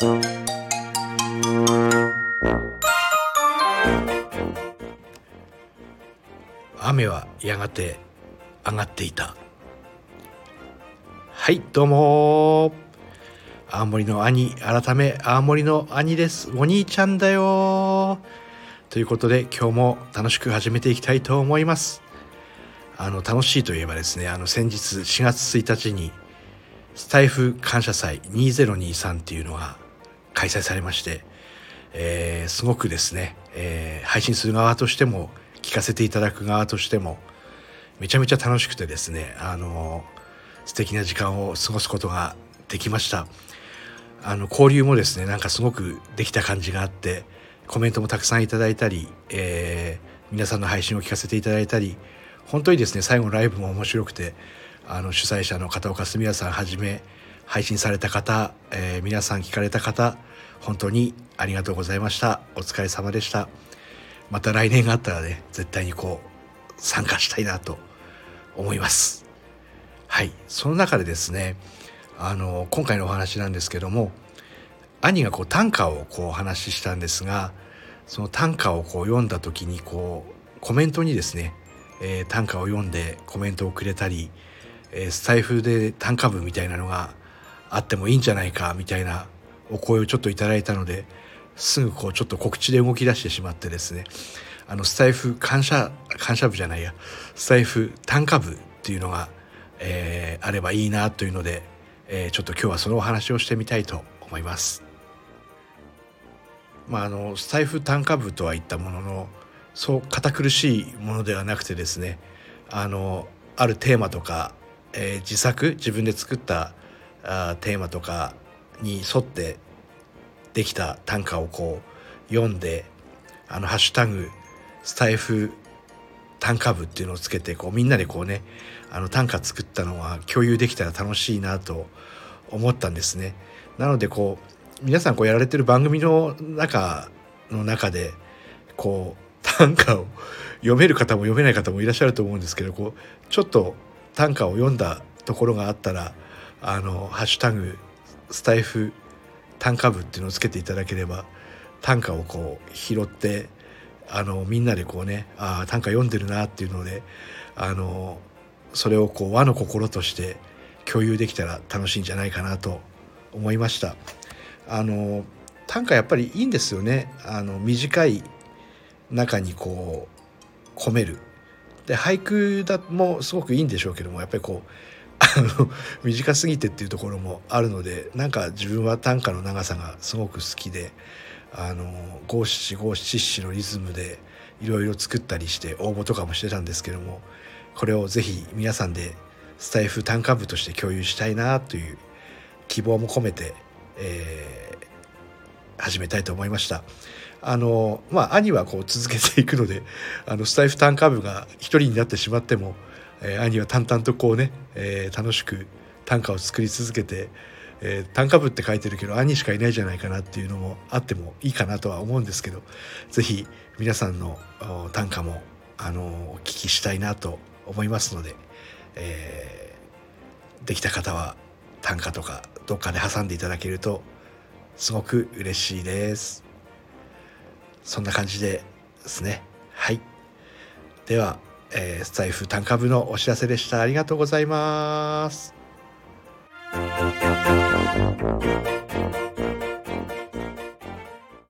雨はやがて上がっていた。はいどうも。青森の兄改め青森の兄です。お兄ちゃんだよ。ということで今日も楽しく始めていきたいと思います。あの楽しいといえばですねあの先日4月1日にスタイフ感謝祭2023っていうのが開催されまして、えー、すごくですね、えー、配信する側としても聞かせていただく側としてもめちゃめちゃ楽しくてですねあの素敵な時間を過ごすことができました。あの交流もですねなんかすごくできた感じがあってコメントもたくさんいただいたり、えー、皆さんの配信を聞かせていただいたり本当にですね最後のライブも面白くてあの主催者の片岡澄也さんはじめ配信された方、えー、皆さん聞かれた方本当にありがとうございました。お疲れ様でした。また来年があったらね絶対にこう参加したいなと思います。はい。その中でですねあの今回のお話なんですけども兄がこう短歌をこうお話ししたんですがその短歌をこう読んだ時にこうコメントにですね、えー、短歌を読んでコメントをくれたり、えー、スタイフで短歌部みたいなのがあってもいいんじゃないかみたいなお声をちょっといただいたのですぐこうちょっと告知で動き出してしまってですねあのスタイフ感謝感謝部じゃないやスタイフ短歌部っていうのが、えー、あればいいなというので、えー、ちょっと今日はそのお話をしてみたいと思います。まあ、あのスタイフ短歌部とは言ったもののそう堅苦しいものではなくてですねあのあるテーマとか、えー、自作自分で作ったあテーマとかに沿ってできた短歌をこう読んであのハッシュタグスタイフ短歌部っていうのをつけてこうみんなでこうねあの短歌作ったのは共有できたら楽しいなと思ったんですね。なのでこう皆さんこうやられてる番組の中の中でこう短歌を読める方も読めない方もいらっしゃると思うんですけどこうちょっと短歌を読んだところがあったらあのハッシュタグスタイフ短歌部っていうのをつけていただければ短歌をこう拾ってあのみんなでこうねあ短歌読んでるなっていうのであのそれをこう和の心として共有できたら楽しいんじゃないかなと思いました。あの短歌やっぱりいいんですよねあの短い中にこう込めるで俳句だもすごくいいんでしょうけどもやっぱりこうあの短すぎてっていうところもあるのでなんか自分は短歌の長さがすごく好きであの五七五七七のリズムでいろいろ作ったりして応募とかもしてたんですけどもこれをぜひ皆さんでスタイフ短歌部として共有したいなという希望も込めて、えー、始めたいと思いました。あのまあ兄はこう続けていくのであのスタイフ短歌部が一人になってしまってもえー、兄は淡々とこうね、えー、楽しく短歌を作り続けて、えー、短歌部って書いてるけど兄しかいないじゃないかなっていうのもあってもいいかなとは思うんですけど是非皆さんの短歌もあのお聞きしたいなと思いますので、えー、できた方は短歌とかどっかで挟んでいただけるとすごく嬉しいです。そんな感じでですね。はい。ではえー、スタイフ単価部のお知らせでした。ありがとうございます。